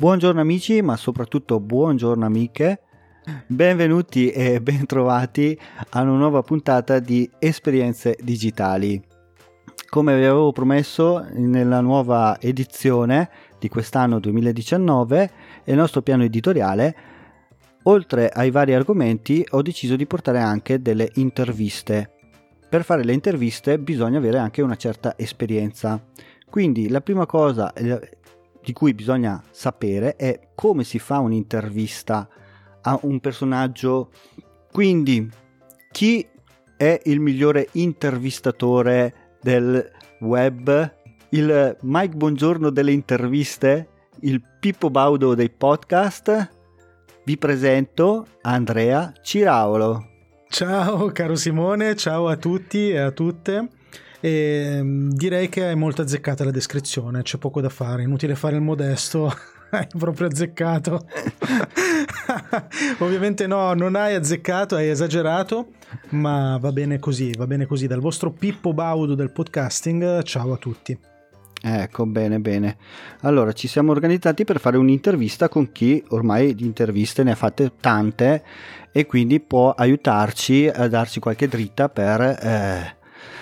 Buongiorno amici, ma soprattutto buongiorno amiche. Benvenuti e bentrovati a una nuova puntata di Esperienze Digitali. Come vi avevo promesso nella nuova edizione di quest'anno 2019 e il nostro piano editoriale, oltre ai vari argomenti ho deciso di portare anche delle interviste. Per fare le interviste bisogna avere anche una certa esperienza. Quindi la prima cosa di cui bisogna sapere è come si fa un'intervista a un personaggio. Quindi, chi è il migliore intervistatore del web? Il Mike Buongiorno delle interviste? Il Pippo Baudo dei podcast? Vi presento Andrea Ciraolo. Ciao caro Simone, ciao a tutti e a tutte. E mm, direi che è molto azzeccata la descrizione, c'è poco da fare, inutile fare il modesto, hai proprio azzeccato. Ovviamente no, non hai azzeccato, hai esagerato, ma va bene così, va bene così. Dal vostro Pippo Baudo del podcasting, ciao a tutti. Ecco, bene, bene. Allora, ci siamo organizzati per fare un'intervista con chi ormai di interviste ne ha fatte tante e quindi può aiutarci a darci qualche dritta per... Eh,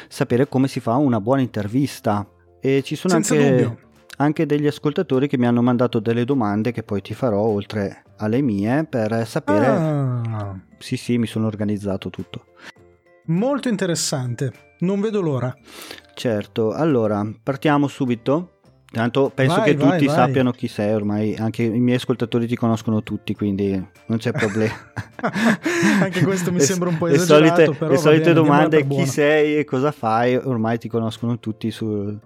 sapere come si fa una buona intervista. E ci sono anche, anche, degli ascoltatori che mi hanno mandato delle domande che poi ti farò oltre alle mie per sapere. Ah. Sì, sì, mi sono organizzato tutto. Molto interessante, non vedo l'ora. Certo, allora partiamo subito. Tanto penso vai, che vai, tutti vai. sappiano chi sei ormai, anche i miei ascoltatori ti conoscono tutti, quindi non c'è problema. anche questo mi sembra un po' esagerato, le solite, le solite bene, domande chi sei e cosa fai, ormai ti conoscono tutti su...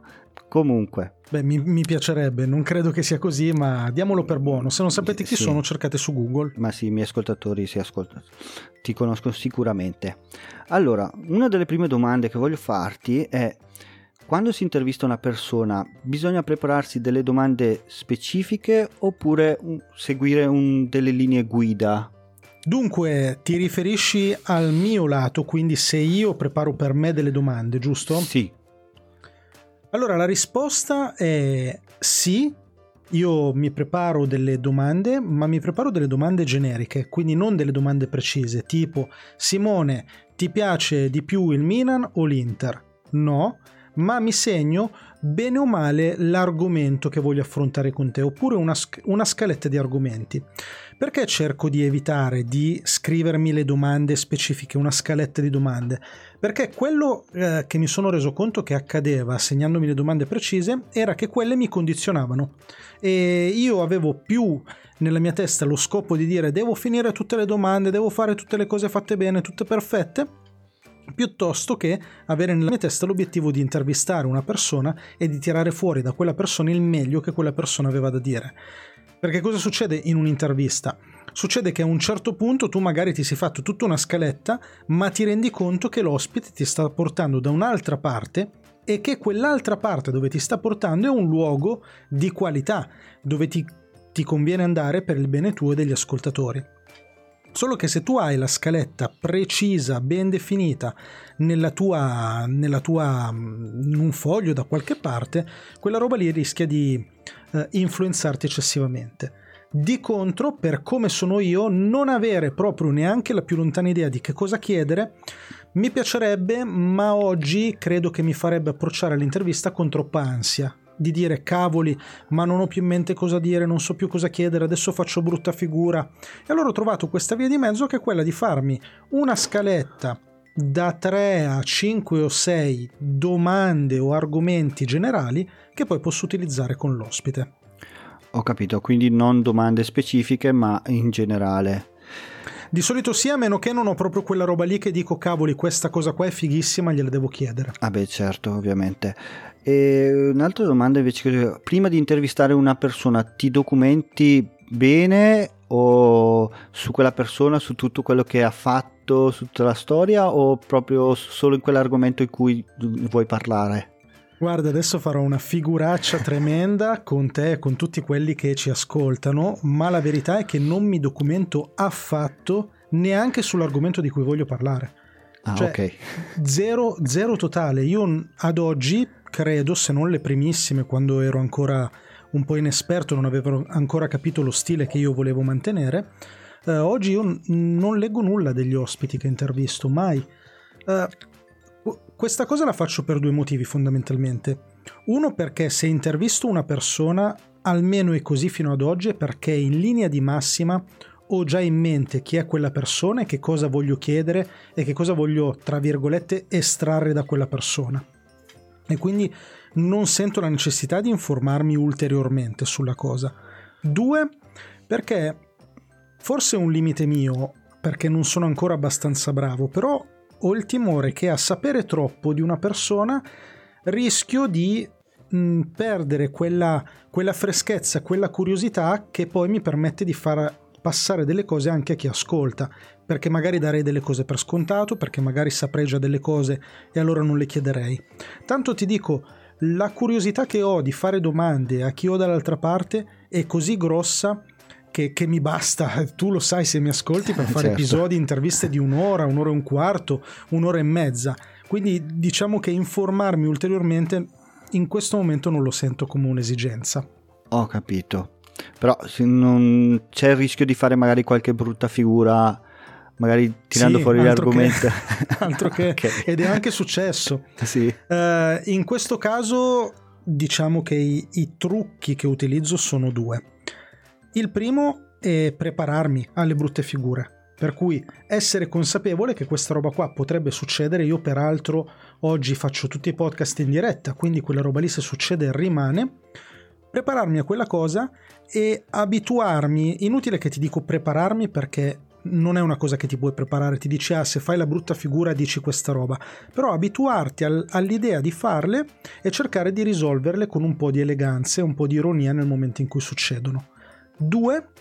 Comunque. Beh, mi, mi, piacerebbe, non credo che sia così, ma diamolo per buono. Se non sapete chi sì. sono, cercate su Google. Ma sì, i miei ascoltatori si ascoltano, ti conoscono sicuramente. Allora, una delle prime domande che voglio farti è quando si intervista una persona bisogna prepararsi delle domande specifiche oppure seguire un, delle linee guida? Dunque, ti riferisci al mio lato, quindi se io preparo per me delle domande, giusto? Sì. Allora, la risposta è sì, io mi preparo delle domande, ma mi preparo delle domande generiche, quindi non delle domande precise, tipo Simone, ti piace di più il Milan o l'Inter? No, ma mi segno bene o male l'argomento che voglio affrontare con te, oppure una, una, scaletta di argomenti. Perché cerco di evitare di scrivermi le domande specifiche, una scaletta di domande? Perché quello eh, che mi sono reso conto che accadeva segnandomi le domande precise era che quelle mi condizionavano e io avevo più nella mia testa lo scopo di dire devo finire tutte le domande, devo fare tutte le cose fatte bene, tutte perfette piuttosto che avere nella mia testa l'obiettivo di intervistare una persona e di tirare fuori da quella persona il meglio che quella persona aveva da dire. Perché cosa succede in un'intervista? Succede che a un certo punto tu magari ti sei fatto tutta una scaletta, ma ti rendi conto che l'ospite ti sta portando da un'altra parte e che quell'altra parte dove ti sta portando è un luogo di qualità, dove ti, ti conviene andare per il bene tuo e degli ascoltatori. Solo che se tu hai la scaletta precisa, ben definita nella tua, nella tua, in un foglio da qualche parte, quella roba lì rischia di eh, influenzarti eccessivamente. Di contro, per come sono io, non avere proprio neanche la più lontana idea di che cosa chiedere, mi piacerebbe, ma oggi credo che mi farebbe approcciare l'intervista con troppa ansia di dire cavoli, ma non ho più in mente cosa dire, non so più cosa chiedere, adesso faccio brutta figura. E allora ho trovato questa via di mezzo che è quella di farmi una scaletta da 3 a 5 o 6 domande o argomenti generali che poi posso utilizzare con l'ospite. Ho capito, quindi non domande specifiche, ma in generale. Di solito sì, a meno che non ho proprio quella roba lì che dico cavoli, questa cosa qua è fighissima, gliela devo chiedere. Ah beh, certo, ovviamente. E un'altra domanda invece, prima di intervistare una persona ti documenti bene o su quella persona, su tutto quello che ha fatto, su tutta la storia o proprio solo in quell'argomento in cui vuoi parlare? Guarda, adesso farò una figuraccia tremenda con te e con tutti quelli che ci ascoltano, ma la verità è che non mi documento affatto neanche sull'argomento di cui voglio parlare. Ah, Cioè, ok. Zero, zero totale. Io ad oggi credo, se non le primissime, quando ero ancora un po' inesperto, non avevo ancora capito lo stile che io volevo mantenere, eh, oggi io n- non leggo nulla degli ospiti che intervisto, mai. Eh, questa cosa la faccio per due motivi fondamentalmente. Uno perché se intervisto una persona, almeno è così fino ad oggi, è perché in linea di massima ho già in mente chi è quella persona e che cosa voglio chiedere e che cosa voglio, tra virgolette, estrarre da quella persona. E quindi non sento la necessità di informarmi ulteriormente sulla cosa. Due, perché forse è un limite mio, perché non sono ancora abbastanza bravo, però ho il timore che a sapere troppo di una persona rischio di mh, perdere quella, quella freschezza, quella curiosità che poi mi permette di far passare delle cose anche a chi ascolta, perché magari darei delle cose per scontato, perché magari saprei già delle cose e allora non le chiederei. Tanto ti dico, la curiosità che ho di fare domande a chi ho dall'altra parte è così grossa che, che, mi basta, tu lo sai se mi ascolti, per fare Certo. episodi, interviste di un'ora, un'ora e un quarto, un'ora e mezza. Quindi diciamo che informarmi ulteriormente in questo momento non lo sento come un'esigenza. Ho capito. Però non c'è il rischio di fare magari qualche brutta figura, magari tirando Sì, fuori altro che- l'argomento. altro che, Ok. ed è anche successo. Sì. Eh, in questo caso diciamo che i, i trucchi che utilizzo sono due. Il primo è prepararmi alle brutte figure. Per cui essere consapevole che questa roba qua potrebbe succedere, io peraltro oggi faccio tutti i podcast in diretta, quindi quella roba lì se succede rimane, prepararmi a quella cosa e abituarmi, inutile che ti dico prepararmi perché non è una cosa che ti puoi preparare, ti dici ah se fai la brutta figura dici questa roba, però abituarti al- all'idea di farle e cercare di risolverle con un po' di eleganza e un po' di ironia nel momento in cui succedono. Due,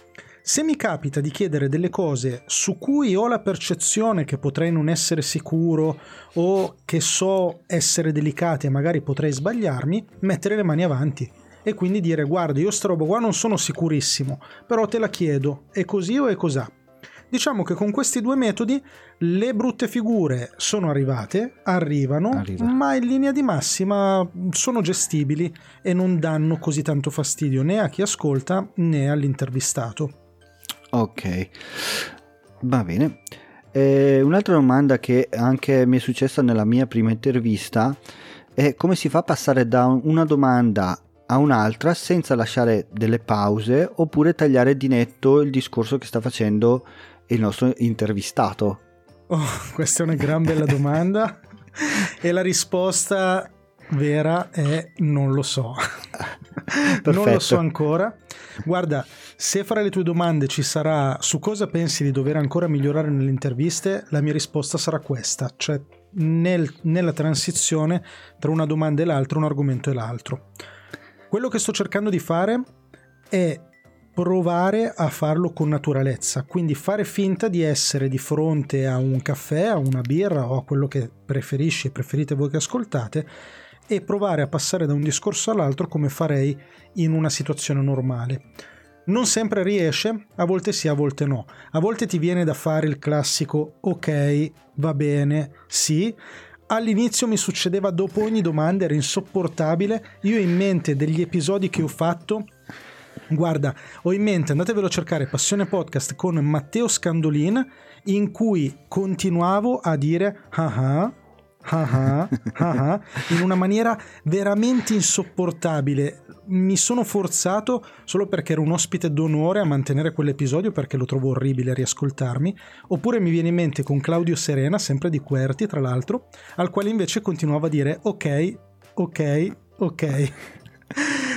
se mi capita di chiedere delle cose su cui ho la percezione che potrei non essere sicuro o che so essere delicate e magari potrei sbagliarmi, mettere le mani avanti e quindi dire guarda io sta roba qua non sono sicurissimo, però te la chiedo, è così o è cos'ha? Diciamo che con questi due metodi le brutte figure sono arrivate, arrivano, Arriva. ma in linea di massima sono gestibili e non danno così tanto fastidio né a chi ascolta né all'intervistato. Ok, va bene. Eh, un'altra domanda che anche mi è successa nella mia prima intervista è come si fa a passare da un- una domanda a un'altra senza lasciare delle pause oppure tagliare di netto il discorso che sta facendo il nostro intervistato. Oh, questa è una gran bella domanda e la risposta vera è non lo so. non lo so ancora. Guarda, se fra le tue domande ci sarà su cosa pensi di dover ancora migliorare nelle interviste, la mia risposta sarà questa, cioè nel- nella transizione tra una domanda e l'altra, un argomento e l'altro. Quello che sto cercando di fare è provare a farlo con naturalezza, quindi fare finta di essere di fronte a un caffè, a una birra o a quello che preferisci e preferite voi che ascoltate e provare a passare da un discorso all'altro come farei in una situazione normale. Non sempre riesce, a volte sì, a volte no. A volte ti viene da fare il classico ok, va bene, sì. All'inizio mi succedeva dopo ogni domanda, era insopportabile. Io in mente degli episodi che ho fatto Guarda, ho in mente, andatevelo a cercare, Passione Podcast con Matteo Scandolin, in cui continuavo a dire ah ah, ah ah, ah ah, in una maniera veramente insopportabile. Mi sono forzato solo perché ero un ospite d'onore a mantenere quell'episodio perché lo trovo orribile a riascoltarmi. Oppure mi viene in mente con Claudio Serena, sempre di Querti tra l'altro, al quale invece continuavo a dire ok, ok, ok.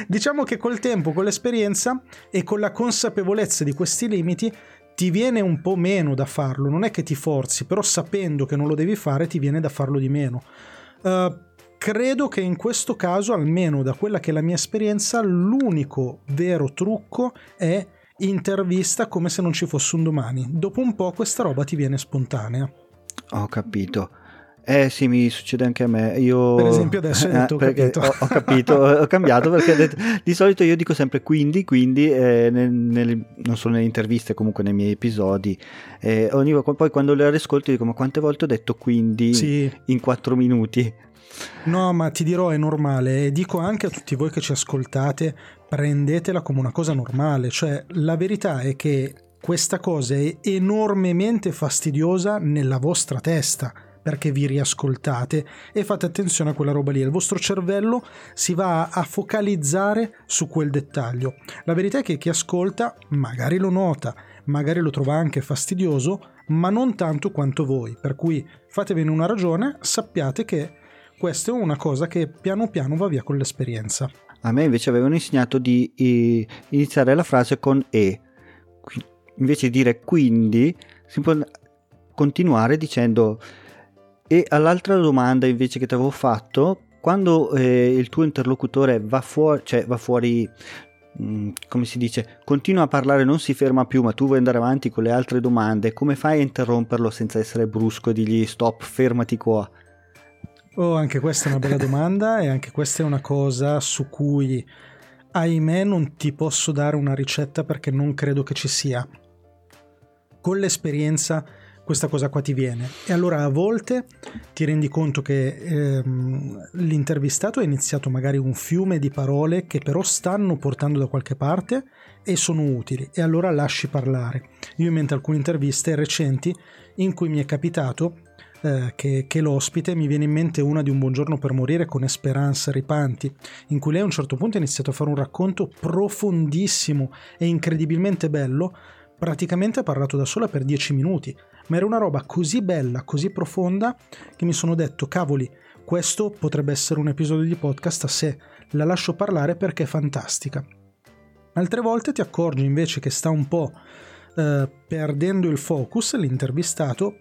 Diciamo che col tempo, con l'esperienza e con la consapevolezza di questi limiti ti viene un po' meno da farlo, non è che ti forzi, però sapendo che non lo devi fare ti viene da farlo di meno. Uh, credo che in questo caso, almeno da quella che è la mia esperienza, l'unico vero trucco è intervista come se non ci fosse un domani. Dopo un po' questa roba ti viene spontanea. Ho capito. Eh sì, mi succede anche a me. Io, per esempio adesso hai detto eh, ho capito. Ho, ho, capito, ho cambiato perché detto, di solito io dico sempre quindi, quindi eh, nel, nel, non solo nelle interviste, comunque nei miei episodi. Eh, ogni, poi quando le ascolto dico ma quante volte ho detto quindi sì. in quattro minuti? No, ma ti dirò è normale e dico anche a tutti voi che ci ascoltate, prendetela come una cosa normale, cioè la verità è che questa cosa è enormemente fastidiosa nella vostra testa perché vi riascoltate e fate attenzione a quella roba lì. Il vostro cervello si va a focalizzare su quel dettaglio. La verità è che chi ascolta magari lo nota, magari lo trova anche fastidioso, ma non tanto quanto voi. Per cui fatevene una ragione, sappiate che questa è una cosa che piano piano va via con l'esperienza. A me invece avevano insegnato di iniziare la frase con e. Invece di dire quindi, si può continuare dicendo e all'altra domanda invece che ti avevo fatto, quando eh, il tuo interlocutore va fuori, cioè va fuori, mh, mm, come si dice, continua a parlare, non si ferma più, ma tu vuoi andare avanti con le altre domande, come fai a interromperlo senza essere brusco e dirgli stop, fermati qua? Oh, anche questa è una bella domanda e anche questa è una cosa su cui, ahimè, non ti posso dare una ricetta perché non credo che ci sia. Con l'esperienza questa cosa qua ti viene. E allora a volte ti rendi conto che ehm, l'intervistato ha iniziato magari un fiume di parole che però stanno portando da qualche parte e sono utili e allora lasci parlare. Io in mente alcune interviste recenti in cui mi è capitato eh, che, che, l'ospite mi viene in mente una di Un buongiorno per morire con Esperanza Ripanti, in cui lei a un certo punto ha iniziato a fare un racconto profondissimo e incredibilmente bello praticamente ha parlato da sola per dieci minuti, ma era una roba così bella, così profonda, che mi sono detto, cavoli, questo potrebbe essere un episodio di podcast a sé, la lascio parlare perché è fantastica. Altre volte ti accorgi invece che sta un po' eh, perdendo il focus, l'intervistato,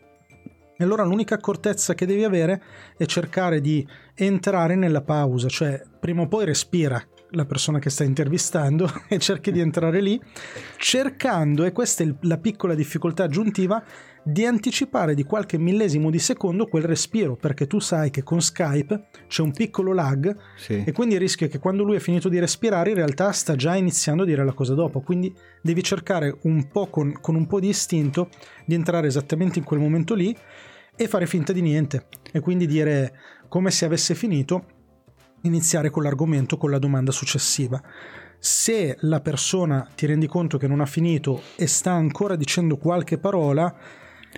e allora l'unica accortezza che devi avere è cercare di entrare nella pausa, cioè prima o poi respira, la persona che sta intervistando e cerchi di entrare lì, cercando, e questa è la piccola difficoltà aggiuntiva, di anticipare di qualche millesimo di secondo quel respiro, perché tu sai che con Skype c'è un piccolo lag sì. e quindi il rischio è che quando lui è finito di respirare in realtà sta già iniziando a dire la cosa dopo, quindi devi cercare un po' con, con un po' di istinto di entrare esattamente in quel momento lì e fare finta di niente e quindi dire come se avesse finito iniziare con l'argomento con la domanda successiva. Se la persona ti rendi conto che non ha finito e sta ancora dicendo qualche parola,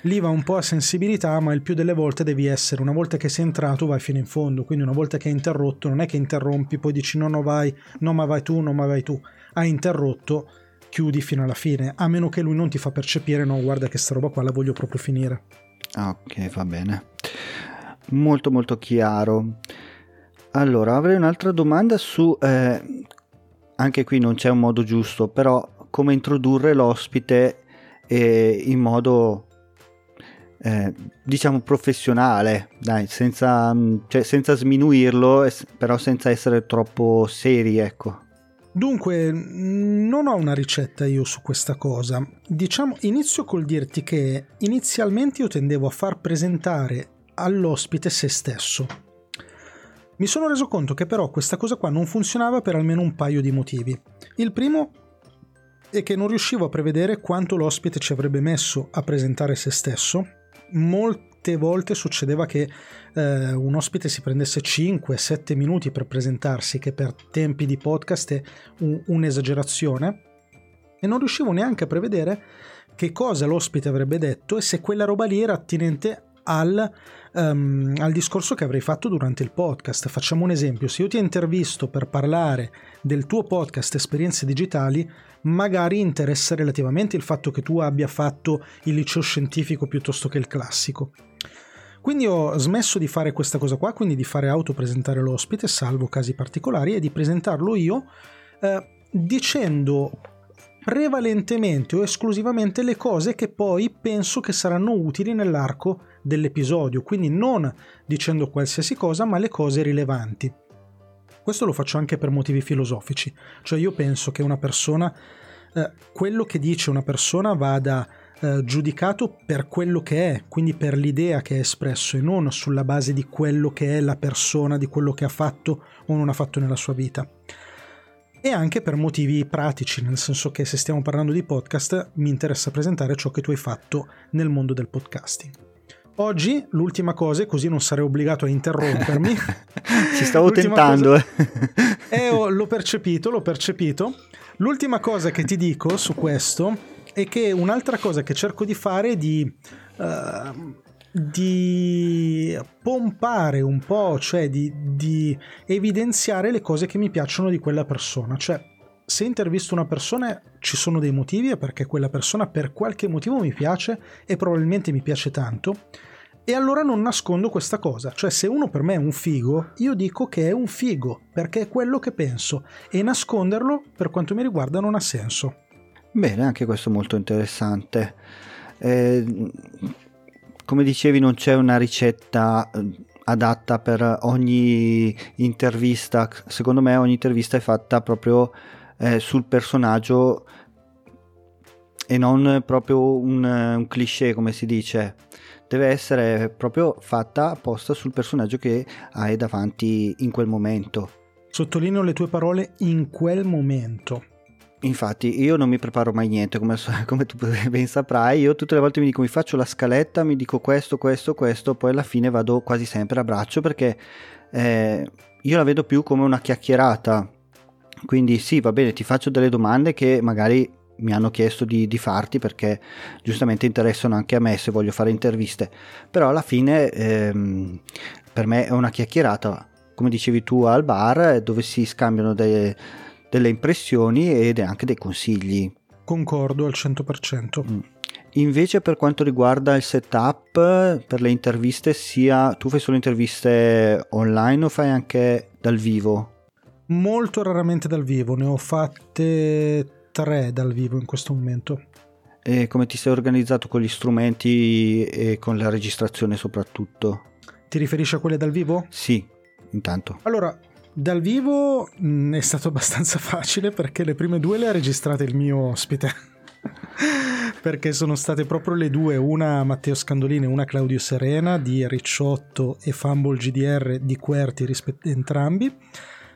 lì va un po' a sensibilità, ma il più delle volte devi essere, una volta che sei entrato vai fino in fondo, quindi una volta che hai interrotto non è che interrompi, poi dici no no vai, no ma vai tu, no ma vai tu, hai interrotto, chiudi fino alla fine, a meno che lui non ti fa percepire no guarda che sta roba qua la voglio proprio finire. Ok, va bene. Molto molto chiaro. Allora, avrei un'altra domanda su, eh, anche qui non c'è un modo giusto, però come introdurre l'ospite eh, in modo, eh, diciamo, professionale, dai, senza, cioè, senza sminuirlo, però senza essere troppo seri, ecco. Dunque, non ho una ricetta io su questa cosa. Diciamo, inizio col dirti che inizialmente io tendevo a far presentare all'ospite se stesso mi sono reso conto che però questa cosa qua non funzionava per almeno un paio di motivi. Il primo è che non riuscivo a prevedere quanto l'ospite ci avrebbe messo a presentare se stesso. Molte volte succedeva che eh, un ospite si prendesse 5-7 minuti per presentarsi, che per tempi di podcast è un, un'esagerazione, e non riuscivo neanche a prevedere che cosa l'ospite avrebbe detto e se quella roba lì era attinente al um, al discorso che avrei fatto durante il podcast. Facciamo un esempio, se io ti intervisto per parlare del tuo podcast Esperienze Digitali, magari interessa relativamente il fatto che tu abbia fatto il liceo scientifico piuttosto che il classico. Quindi ho smesso di fare questa cosa qua, quindi di fare autopresentare l'ospite, salvo casi particolari, e di presentarlo io eh, dicendo prevalentemente o esclusivamente le cose che poi penso che saranno utili nell'arco dell'episodio, quindi non dicendo qualsiasi cosa, ma le cose rilevanti. Questo lo faccio anche per motivi filosofici, cioè io penso che una persona eh, quello che dice una persona vada eh, giudicato per quello che è, quindi per l'idea che è espresso e non sulla base di quello che è la persona, di quello che ha fatto o non ha fatto nella sua vita. E anche per motivi pratici, nel senso che se stiamo parlando di podcast mi interessa presentare ciò che tu hai fatto nel mondo del podcasting. Oggi l'ultima cosa, così non sarei obbligato a interrompermi. Ci stavo tentando. Cosa... Eh, oh, l'ho percepito, l'ho percepito. L'ultima cosa che ti dico su questo è che un'altra cosa che cerco di fare è di, uh, di pompare un po', cioè di, di evidenziare le cose che mi piacciono di quella persona. Cioè, se intervisto una persona ci sono dei motivi, è perché quella persona per qualche motivo mi piace e probabilmente mi piace tanto. E allora non nascondo questa cosa, cioè se uno per me è un figo, io dico che è un figo, perché è quello che penso, e nasconderlo, per quanto mi riguarda, non ha senso. Bene, anche questo è molto interessante. Eh, come dicevi, non c'è una ricetta eh, adatta per ogni intervista. Secondo me ogni intervista è fatta proprio eh, sul personaggio e non proprio un, un cliché, come si dice deve essere proprio fatta apposta sul personaggio che hai davanti in quel momento. Sottolineo le tue parole in quel momento. Infatti io non mi preparo mai niente, come, come, tu ben saprai, io tutte le volte mi dico mi faccio la scaletta, mi dico questo, questo, questo, poi alla fine vado quasi sempre a braccio perché eh, io la vedo più come una chiacchierata. Quindi sì, va bene, ti faccio delle domande che magari mi hanno chiesto di, di, farti perché giustamente interessano anche a me se voglio fare interviste, però alla fine ehm, per me è una chiacchierata, come dicevi tu al bar, dove si scambiano delle, delle impressioni ed anche dei consigli. Concordo al 100%. Mm. Invece per quanto riguarda il setup per le interviste, sia tu fai solo interviste online o fai anche dal vivo? Molto raramente dal vivo, ne ho fatte tre dal vivo in questo momento. E come ti sei organizzato con gli strumenti e con la registrazione soprattutto? Ti riferisci a quelle dal vivo? Sì, intanto. Allora, dal vivo mh, mm, è stato abbastanza facile perché le prime due le ha registrate il mio ospite. perché sono state proprio le due, una Matteo Scandolini e una Claudio Serena di Ricciotto e Fumble GDR di Querti rispetto entrambi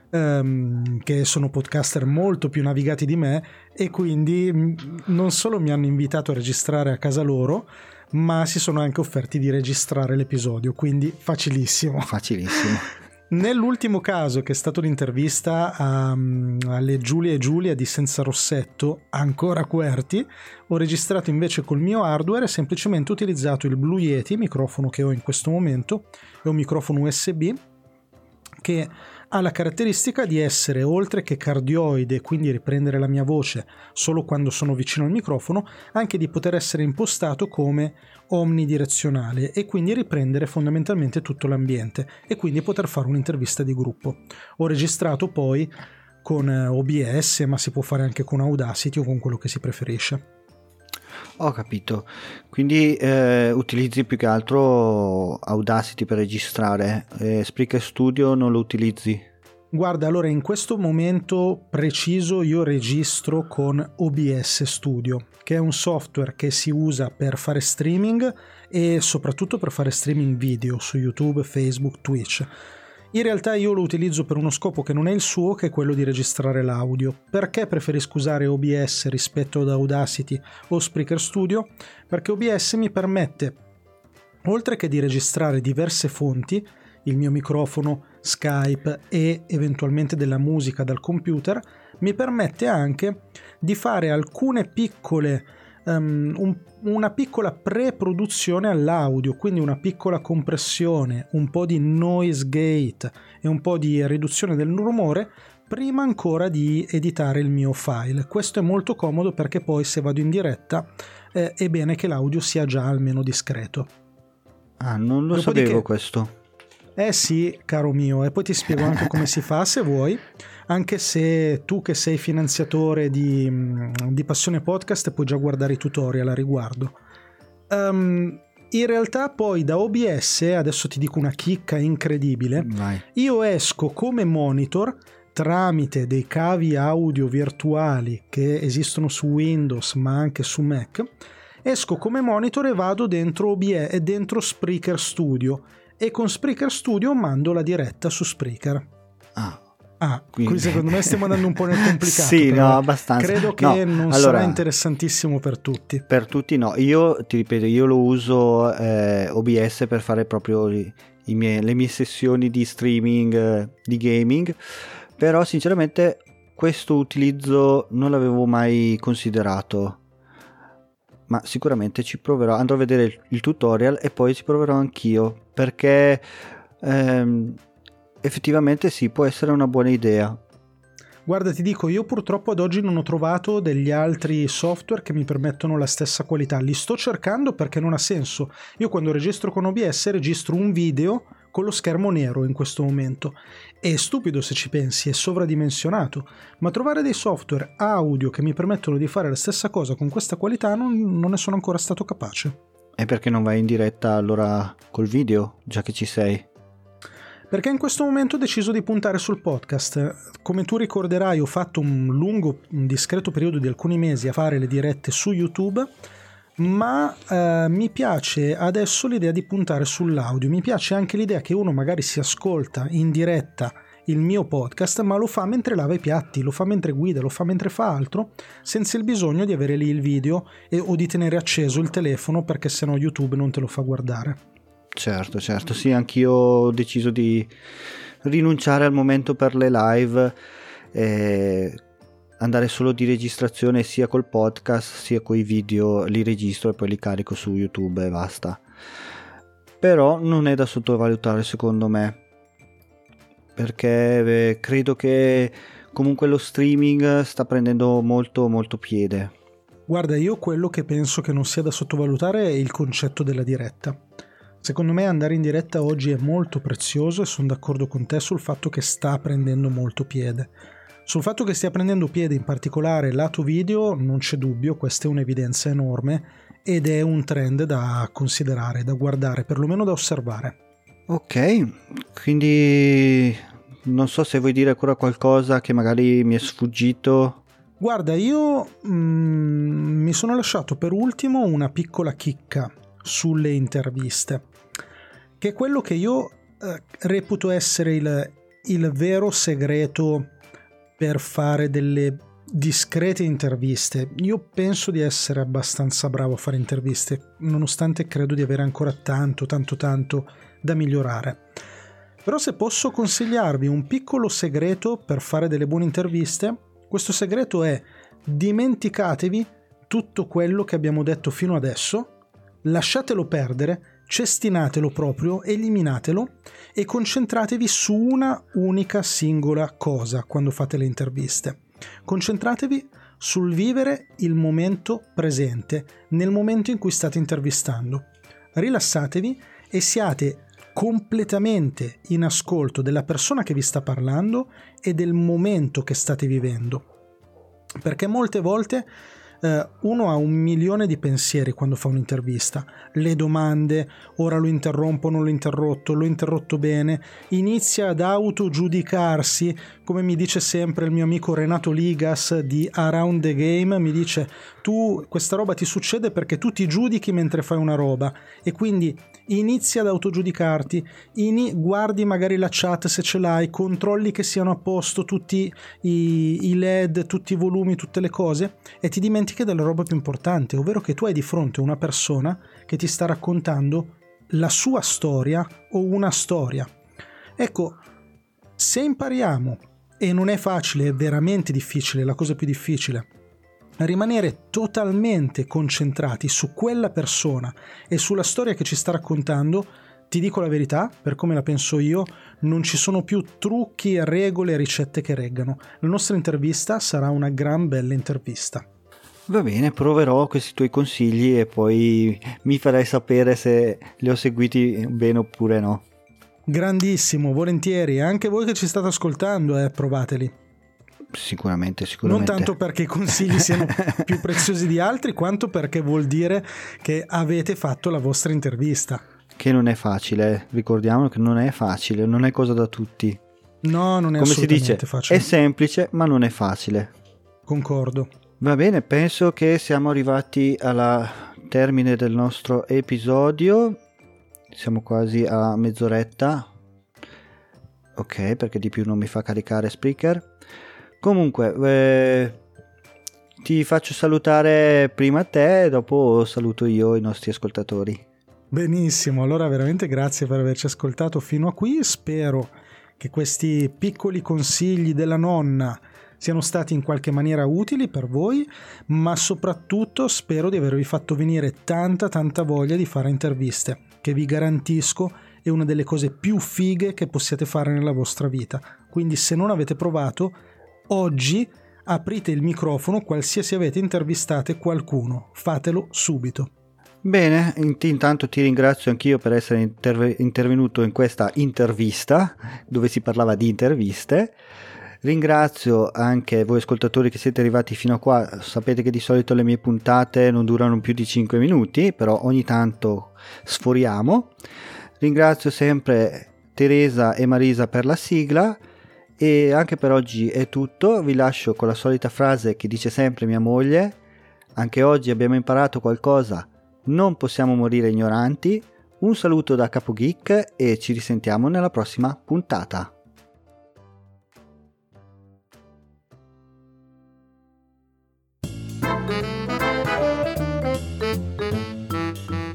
ehm, che sono podcaster molto più navigati di me e quindi mm, non solo mi hanno invitato a registrare a casa loro, ma si sono anche offerti di registrare l'episodio, quindi facilissimo. Facilissimo. Nell'ultimo caso, che è stato l'intervista a, mm, alle Giulia e Giulia di Senza Rossetto, ancora Querti, ho registrato invece col mio hardware e semplicemente utilizzato il Blue Yeti, microfono che ho in questo momento, è un microfono USB che ha la caratteristica di essere, oltre che cardioide, quindi riprendere la mia voce solo quando sono vicino al microfono, anche di poter essere impostato come omnidirezionale e quindi riprendere fondamentalmente tutto l'ambiente e quindi poter fare un'intervista di gruppo. Ho registrato poi con eh, OBS, ma si può fare anche con Audacity o con quello che si preferisce. Ho capito, quindi eh, utilizzi più che altro Audacity per registrare, eh, Spreaker Studio non lo utilizzi? Guarda, allora in questo momento preciso io registro con OBS Studio, che è un software che si usa per fare streaming e soprattutto per fare streaming video su YouTube, Facebook, Twitch. In realtà io lo utilizzo per uno scopo che non è il suo, che è quello di registrare l'audio. Perché preferisco usare OBS rispetto ad Audacity o Spreaker Studio? Perché OBS mi permette, oltre che di registrare diverse fonti, il mio microfono, Skype e eventualmente della musica dal computer, mi permette anche di fare alcune piccole um, un, una piccola pre-produzione all'audio, quindi una piccola compressione, un po' di noise gate e un po' di riduzione del rumore prima ancora di editare il mio file. Questo è molto comodo perché poi se vado in diretta eh, è bene che l'audio sia già almeno discreto. Ah, non lo Dopodiché, sapevo questo. Eh sì, caro mio, e poi ti spiego anche come si fa se vuoi anche se tu che sei finanziatore di, mm, di Passione Podcast puoi già guardare i tutorial a riguardo. Um, in realtà poi da OBS, adesso ti dico una chicca incredibile, Vai. io esco come monitor tramite dei cavi audio virtuali che esistono su Windows ma anche su Mac, esco come monitor e vado dentro OBE e dentro Spreaker Studio e con Spreaker Studio mando la diretta su Spreaker. Ah, Ah, quindi... qui secondo me stiamo andando un po' nel complicato. sì, no, abbastanza. Credo che no, non allora, sarà interessantissimo per tutti. Per tutti no, io ti ripeto, io lo uso eh, OBS per fare proprio miei, le mie sessioni di streaming, eh, di gaming, però sinceramente questo utilizzo non l'avevo mai considerato. Ma sicuramente ci proverò, andrò a vedere il, tutorial e poi ci proverò anch'io perché ehm, effettivamente sì, può essere una buona idea. Guarda, ti dico, io purtroppo ad oggi non ho trovato degli altri software che mi permettono la stessa qualità. Li sto cercando perché non ha senso. Io quando registro con OBS registro un video con lo schermo nero in questo momento. È stupido se ci pensi, è sovradimensionato, ma trovare dei software audio che mi permettono di fare la stessa cosa con questa qualità non, non ne sono ancora stato capace. E perché non vai in diretta allora col video, già che ci sei? Perché in questo momento ho deciso di puntare sul podcast. Come tu ricorderai, ho fatto un lungo, un discreto periodo di alcuni mesi a fare le dirette su YouTube, ma eh, mi piace adesso l'idea di puntare sull'audio. Mi piace anche l'idea che uno magari si ascolta in diretta il mio podcast, ma lo fa mentre lava i piatti, lo fa mentre guida, lo fa mentre fa altro, senza il bisogno di avere lì il video e, o di tenere acceso il telefono perché sennò YouTube non te lo fa guardare. Certo, certo, sì, anch'io ho deciso di rinunciare al momento per le live e andare solo di registrazione sia col podcast sia con i video, li registro e poi li carico su YouTube e basta. Però non è da sottovalutare secondo me, perché eh, credo che comunque lo streaming sta prendendo molto molto piede. Guarda, io quello che penso che non sia da sottovalutare è il concetto della diretta Secondo me andare in diretta oggi è molto prezioso e sono d'accordo con te sul fatto che sta prendendo molto piede. Sul fatto che stia prendendo piede in particolare lato video non c'è dubbio, questa è un'evidenza enorme ed è un trend da considerare, da guardare, perlomeno da osservare. Ok, quindi non so se vuoi dire ancora qualcosa che magari mi è sfuggito. Guarda, io mm, mi sono lasciato per ultimo una piccola chicca sulle interviste che è quello che io eh, reputo essere il, il vero segreto per fare delle discrete interviste. Io penso di essere abbastanza bravo a fare interviste, nonostante credo di avere ancora tanto, tanto, tanto da migliorare. Però se posso consigliarvi un piccolo segreto per fare delle buone interviste, questo segreto è dimenticatevi tutto quello che abbiamo detto fino adesso, lasciatelo perdere cestinatelo proprio, eliminatelo e concentratevi su una unica singola cosa quando fate le interviste. Concentratevi sul vivere il momento presente, nel momento in cui state intervistando. Rilassatevi e siate completamente in ascolto della persona che vi sta parlando e del momento che state vivendo. Perché molte volte eh, uno ha un milione di pensieri quando fa un'intervista, le domande, ora lo interrompo, non l'ho interrotto, l'ho interrotto bene, inizia ad autogiudicarsi, come mi dice sempre il mio amico Renato Ligas di Around the Game, mi dice tu questa roba ti succede perché tu ti giudichi mentre fai una roba e quindi inizi ad autogiudicarti, ini, guardi magari la chat se ce l'hai, controlli che siano a posto tutti i, i LED, tutti i volumi, tutte le cose e ti dimentichi della roba più importante, ovvero che tu hai di fronte una persona che ti sta raccontando la sua storia o una storia. Ecco, se impariamo, e non è facile, è veramente difficile, la cosa più difficile, rimanere totalmente concentrati su quella persona e sulla storia che ci sta raccontando, ti dico la verità, per come la penso io, non ci sono più trucchi, regole e ricette che reggano. La nostra intervista sarà una gran bella intervista. Va bene, proverò questi tuoi consigli e poi mi farai sapere se li ho seguiti bene oppure no. Grandissimo, volentieri. Anche voi che ci state ascoltando, eh, provateli. Sicuramente, sicuramente. Non tanto perché i consigli siano più preziosi di altri, quanto perché vuol dire che avete fatto la vostra intervista. Che non è facile, ricordiamo che non è facile, non è cosa da tutti. No, non è Come si dice, facile. è semplice ma non è facile. Concordo. Va bene, penso che siamo arrivati al termine del nostro episodio. Siamo quasi a mezz'oretta. Ok, perché di più non mi fa caricare Spreaker. Comunque, eh, ti faccio salutare prima te e dopo saluto io i nostri ascoltatori. Benissimo, allora veramente grazie per averci ascoltato fino a qui. Spero che questi piccoli consigli della nonna siano stati in qualche maniera utili per voi, ma soprattutto spero di avervi fatto venire tanta tanta voglia di fare interviste, che vi garantisco è una delle cose più fighe che possiate fare nella vostra vita. Quindi se non avete provato, oggi aprite il microfono qualsiasi avete intervistate qualcuno, fatelo subito. Bene, intanto ti ringrazio anch'io per essere interve- intervenuto in questa intervista dove si parlava di interviste. Ringrazio anche voi ascoltatori che siete arrivati fino a qua. Sapete che di solito le mie puntate non durano più di 5 minuti, però ogni tanto sforiamo. Ringrazio sempre Teresa e Marisa per la sigla e anche per oggi è tutto. Vi lascio con la solita frase che dice sempre mia moglie. Anche oggi abbiamo imparato qualcosa. Non possiamo morire ignoranti. Un saluto da Capo Geek e ci risentiamo nella prossima puntata.